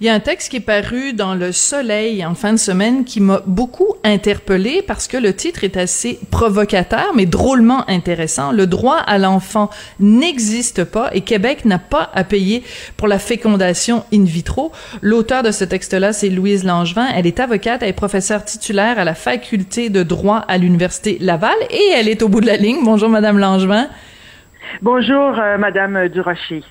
Il y a un texte qui est paru dans Le Soleil en fin de semaine qui m'a beaucoup interpellé parce que le titre est assez provocateur mais drôlement intéressant. Le droit à l'enfant n'existe pas et Québec n'a pas à payer pour la fécondation in vitro. L'auteur de ce texte-là, c'est Louise Langevin. Elle est avocate, elle est professeure titulaire à la faculté de droit à l'Université Laval et elle est au bout de la ligne. Bonjour, Madame Langevin. Bonjour, euh, Madame Durocher.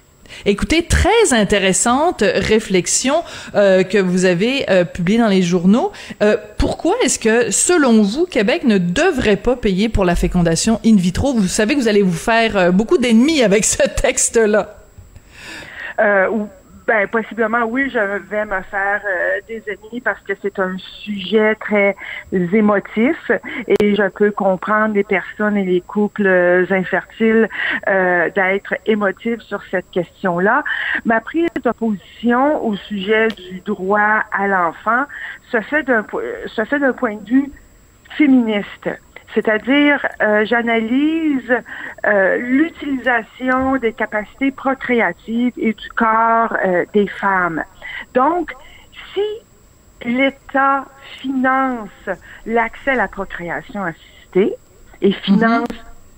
Écoutez, très intéressante réflexion euh, que vous avez euh, publiée dans les journaux. Euh, pourquoi est-ce que, selon vous, Québec ne devrait pas payer pour la fécondation in vitro? Vous savez que vous allez vous faire beaucoup d'ennemis avec ce texte-là. Euh, ben, possiblement, oui, je vais me faire euh, des ennemis parce que c'est un sujet très émotif et je peux comprendre les personnes et les couples infertiles euh, d'être émotifs sur cette question-là. Ma prise de position au sujet du droit à l'enfant se fait d'un point de vue féministe. C'est-à-dire, euh, j'analyse euh, l'utilisation des capacités procréatives et du corps euh, des femmes. Donc, si l'État finance l'accès à la procréation assistée et finance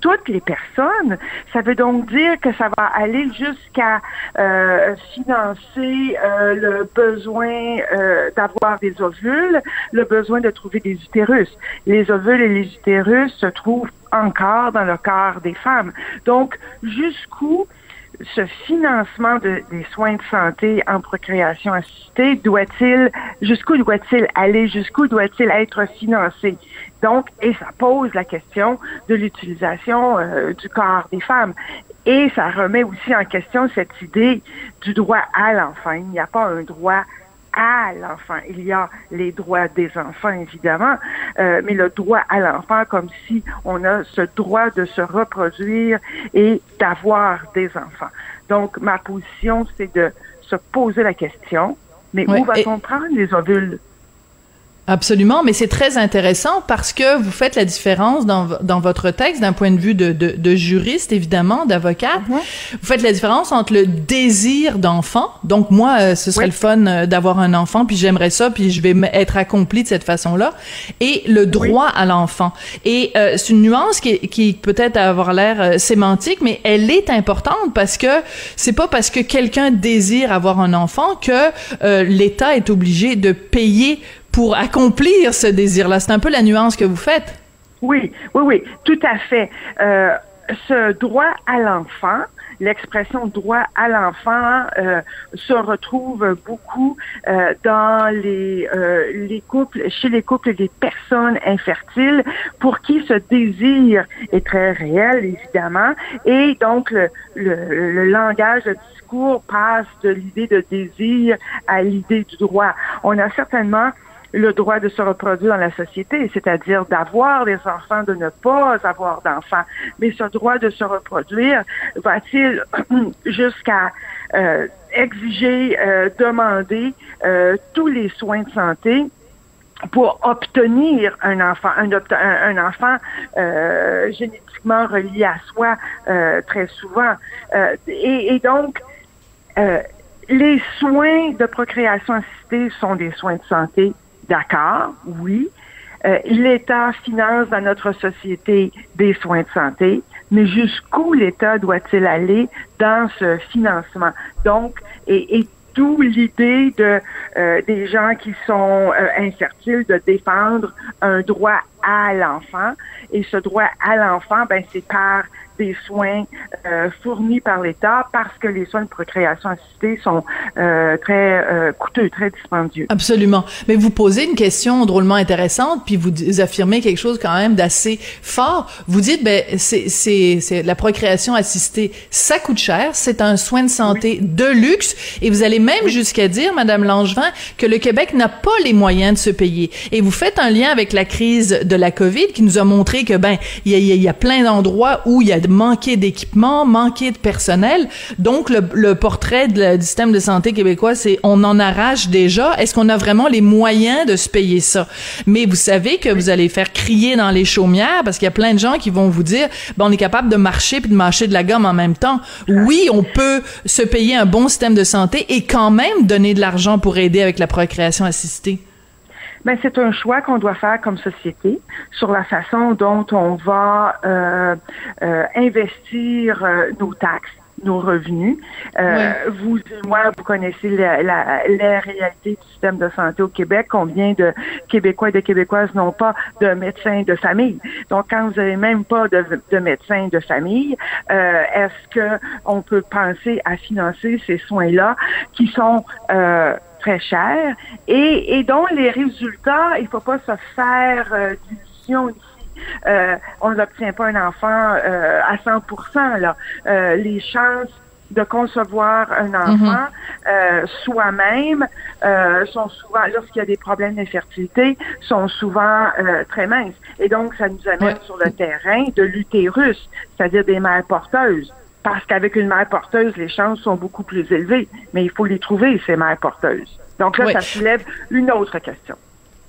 toutes les personnes. Ça veut donc dire que ça va aller jusqu'à euh, financer euh, le besoin euh, d'avoir des ovules, le besoin de trouver des utérus. Les ovules et les utérus se trouvent encore dans le corps des femmes. Donc, jusqu'où ce financement de, des soins de santé en procréation assistée doit-il, jusqu'où doit-il aller, jusqu'où doit-il être financé? Donc, et ça pose la question de l'utilisation euh, du corps des femmes. Et ça remet aussi en question cette idée du droit à l'enfant. Il n'y a pas un droit à l'enfant. Il y a les droits des enfants, évidemment, euh, mais le droit à l'enfant comme si on a ce droit de se reproduire et d'avoir des enfants. Donc, ma position, c'est de se poser la question, mais où va-t-on prendre les ovules? Absolument, mais c'est très intéressant parce que vous faites la différence dans, dans votre texte d'un point de vue de, de, de juriste, évidemment, d'avocat. Mm-hmm. Vous faites la différence entre le désir d'enfant. Donc moi, euh, ce serait le fun euh, d'avoir un enfant, puis j'aimerais ça, puis je vais être accompli de cette façon-là. Et le droit à l'enfant. Et euh, c'est une nuance qui, qui peut-être avoir l'air euh, sémantique, mais elle est importante parce que c'est pas parce que quelqu'un désire avoir un enfant que l'État est obligé de payer pour accomplir ce désir-là. C'est un peu la nuance que vous faites. Oui, oui, oui, tout à fait. Euh, ce droit à l'enfant, l'expression droit à l'enfant euh, se retrouve beaucoup euh, dans les, euh, les couples, chez les couples des personnes infertiles pour qui ce désir est très réel, évidemment, et donc le, le, le langage, le discours passe de l'idée de désir à l'idée du droit. On a certainement le droit de se reproduire dans la société, c'est-à-dire d'avoir des enfants, de ne pas avoir d'enfants. Mais ce droit de se reproduire va-t-il jusqu'à euh, exiger, euh, demander euh, tous les soins de santé pour obtenir un enfant, un, un, enfant euh, génétiquement relié à soi euh, très souvent. Euh, et, et, donc, les soins de procréation assistée sont des soins de santé D'accord, oui. Euh, L'État finance dans notre société des soins de santé, mais jusqu'où l'État doit-il aller dans ce financement? Donc, et, et d'où l'idée de euh, des gens qui sont euh, de défendre un droit à l'enfant. Et ce droit à l'enfant, ben, c'est par des soins euh, fournis par l'État parce que les soins de procréation assistée sont euh, très euh, coûteux, très dispendieux. Absolument. Mais vous posez une question drôlement intéressante, puis vous affirmez quelque chose quand même d'assez fort. Vous dites, ben, c'est, la procréation assistée, ça coûte cher, c'est un soin de santé oui. de luxe, et vous allez même oui. jusqu'à dire, Madame Langevin, que le Québec n'a pas les moyens de se payer. Et vous faites un lien avec la crise de la COVID qui nous a montré que, ben, il y a, plein d'endroits où il y a manquer d'équipement, manquer de personnel. Donc, le, le portrait de du système de santé québécois, c'est on en arrache déjà. Est-ce qu'on a vraiment les moyens de se payer ça? Mais vous savez que vous allez faire crier dans les chaumières parce qu'il y a plein de gens qui vont vous dire, ben, on est capable de marcher puis de mâcher de la gomme en même temps. Oui, on peut se payer un bon système de santé et quand même donner de l'argent pour aider avec la procréation assistée. Ben, c'est un choix qu'on doit faire comme société sur la façon dont on va euh, euh, investir euh, nos taxes nos revenus. Euh, Vous et moi, vous connaissez la, la, réalité du système de santé au Québec. Combien de Québécois et de Québécoises n'ont pas de médecin de famille? Donc, quand vous avez même pas de, de médecin de famille, euh, est-ce que on peut penser à financer ces soins-là qui sont euh, très chers et, et dont les résultats, il faut pas se faire euh, d'illusions euh, on n'obtient pas un enfant euh, à 100% là. Euh, les chances de concevoir un mhm. enfant soi-même sont souvent, lorsqu'il y a des problèmes d'infertilité, sont souvent très minces. Et donc, ça nous amène sur le terrain de l'utérus, c'est-à-dire des mères porteuses. Parce qu'avec une mère porteuse, les chances sont beaucoup plus élevées, mais il faut les trouver, ces mères porteuses. Donc là, ça soulève une autre question.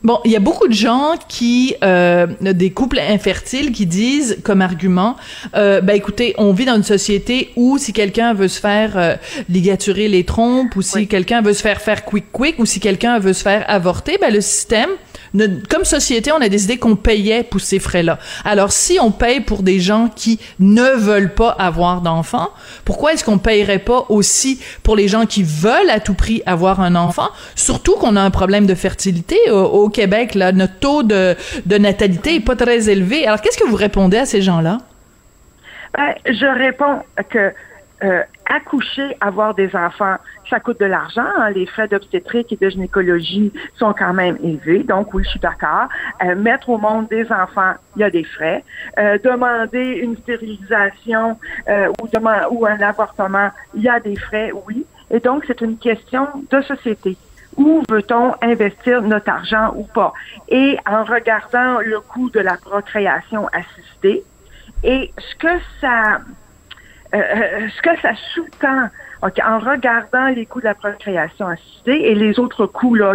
Bon, il y a beaucoup de gens qui, euh, des couples infertiles, qui disent comme argument, euh, ben écoutez, on vit dans une société où si quelqu'un veut se faire euh, ligaturer les trompes, ou si quelqu'un veut se faire faire quick quick, ou si quelqu'un veut se faire avorter, ben le système comme société, on a décidé qu'on payait pour ces frais-là. Alors, si on paye pour des gens qui ne veulent pas avoir d'enfants, pourquoi est-ce qu'on payerait pas aussi pour les gens qui veulent à tout prix avoir un enfant? Surtout qu'on a un problème de fertilité au, Québec. Là, notre taux de, de natalité est pas très élevé. Alors, qu'est-ce que vous répondez à ces gens-là? Ben, je réponds que euh, accoucher, avoir des enfants, ça coûte de l'argent. Hein. Les frais d'obstétrique et de gynécologie sont quand même élevés. Donc, oui, je suis d'accord. Euh, mettre au monde des enfants, il y a des frais. Euh, demander une stérilisation ou, ou un avortement, il y a des frais, oui. Et donc, c'est une question de société. Où veut-on investir notre argent ou pas? Et en regardant le coût de la procréation assistée et ce que ça euh, euh, ce que ça sous-tend en regardant les coûts de la procréation assistée et les autres coûts là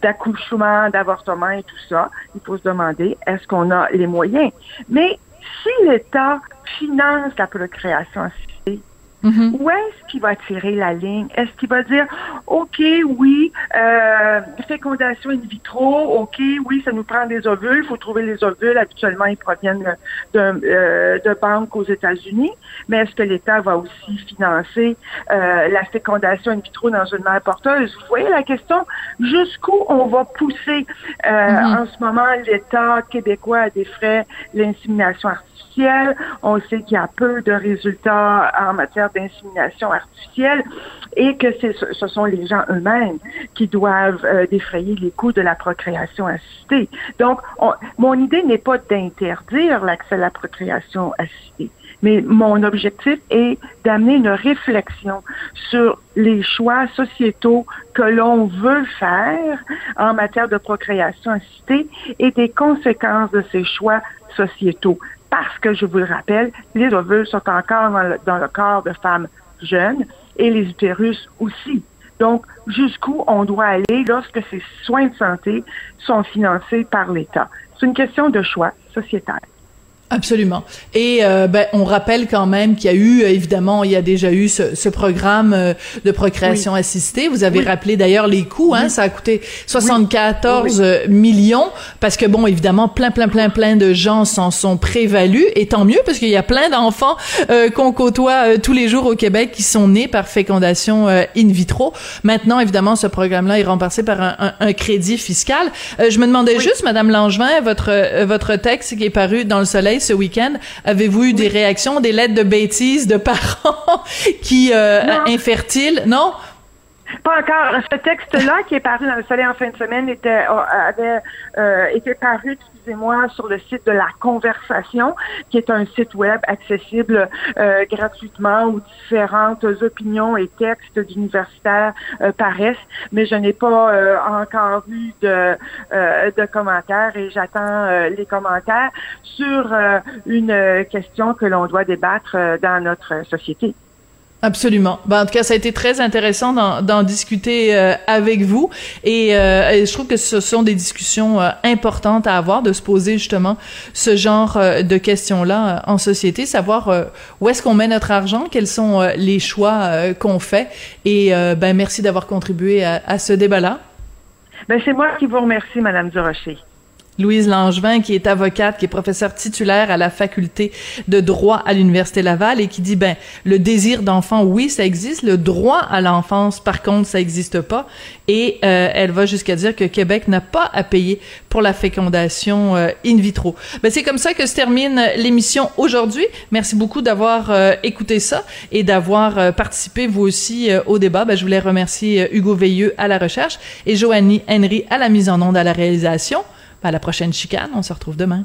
d'accouchement, d'avortement et tout ça, il faut se demander est-ce qu'on a les moyens? Mais si l'État finance la procréation assistée, Mm-hmm. Où est-ce qu'il va tirer la ligne? Est-ce qu'il va dire, OK, oui, euh, fécondation in vitro, OK, oui, ça nous prend des ovules, il faut trouver les ovules, habituellement ils proviennent de, euh, de banques aux États-Unis, mais est-ce que l'État va aussi financer euh, la fécondation in vitro dans une mère porteuse? Vous voyez la question, jusqu'où on va pousser euh, mm-hmm. en ce moment l'État québécois à des frais l'insémination artificielle. On sait qu'il y a peu de résultats en matière d'insémination artificielle et que ce sont les gens eux-mêmes qui doivent euh, défrayer les coûts de la procréation assistée. Donc, mon idée n'est pas d'interdire l'accès à la procréation assistée, mais mon objectif est d'amener une réflexion sur les choix sociétaux que l'on veut faire en matière de procréation assistée et des conséquences de ces choix sociétaux parce que, je vous le rappelle, les ovules sont encore dans le, corps de femmes jeunes et les utérus aussi. Donc, jusqu'où on doit aller lorsque ces soins de santé sont financés par l'État? C'est une question de choix sociétal. Absolument. Et euh, ben, on rappelle quand même qu'il y a eu, évidemment, il y a déjà eu ce, ce programme euh, de procréation assistée. Vous avez rappelé d'ailleurs les coûts, hein, ça a coûté 74 millions parce que bon, évidemment, plein, plein, plein, plein de gens s'en sont prévalus et tant mieux parce qu'il y a plein d'enfants euh, qu'on côtoie tous les jours au Québec qui sont nés par fécondation in vitro. Maintenant, évidemment, ce programme-là est remboursé par un, un, crédit fiscal. je me demandais juste, Madame Langevin, votre votre texte qui est paru dans le Soleil ce week-end. Avez-vous eu des réactions, des lettres de bêtises de parents qui euh, infertiles? Non? Pas encore. Ce texte-là qui est paru dans le Soleil en fin de semaine était avait euh, été paru moi sur le site de la Conversation, qui est un site web accessible euh, gratuitement où différentes opinions et textes d'universitaires euh, paraissent, mais je n'ai pas euh, encore vu de, de commentaires et j'attends les commentaires sur une question que l'on doit débattre dans notre société. Absolument. Ben, en tout cas, ça a été très intéressant d'en discuter euh, avec vous euh, et, je trouve que ce sont des discussions euh, importantes à avoir, de se poser justement ce genre de questions-là en société, savoir où est-ce qu'on met notre argent, quels sont les choix qu'on fait et ben merci d'avoir contribué à, à ce débat-là. Ben, c'est moi qui vous remercie, Madame Durocher. Louise Langevin, qui est avocate, qui est professeure titulaire à la faculté de droit à l'Université Laval et qui dit, ben, le désir d'enfant, oui, ça existe. Le droit à l'enfance, par contre, ça n'existe pas. Et euh, elle va jusqu'à dire que Québec n'a pas à payer pour la fécondation euh, in vitro. Ben, c'est comme ça que se termine l'émission aujourd'hui. Merci beaucoup d'avoir euh, écouté ça et d'avoir participé, vous aussi, au débat. Ben, je voulais remercier Hugo Veilleux à la recherche et Joannie Henry à la mise en onde à la réalisation. À la prochaine chicane, on se retrouve demain.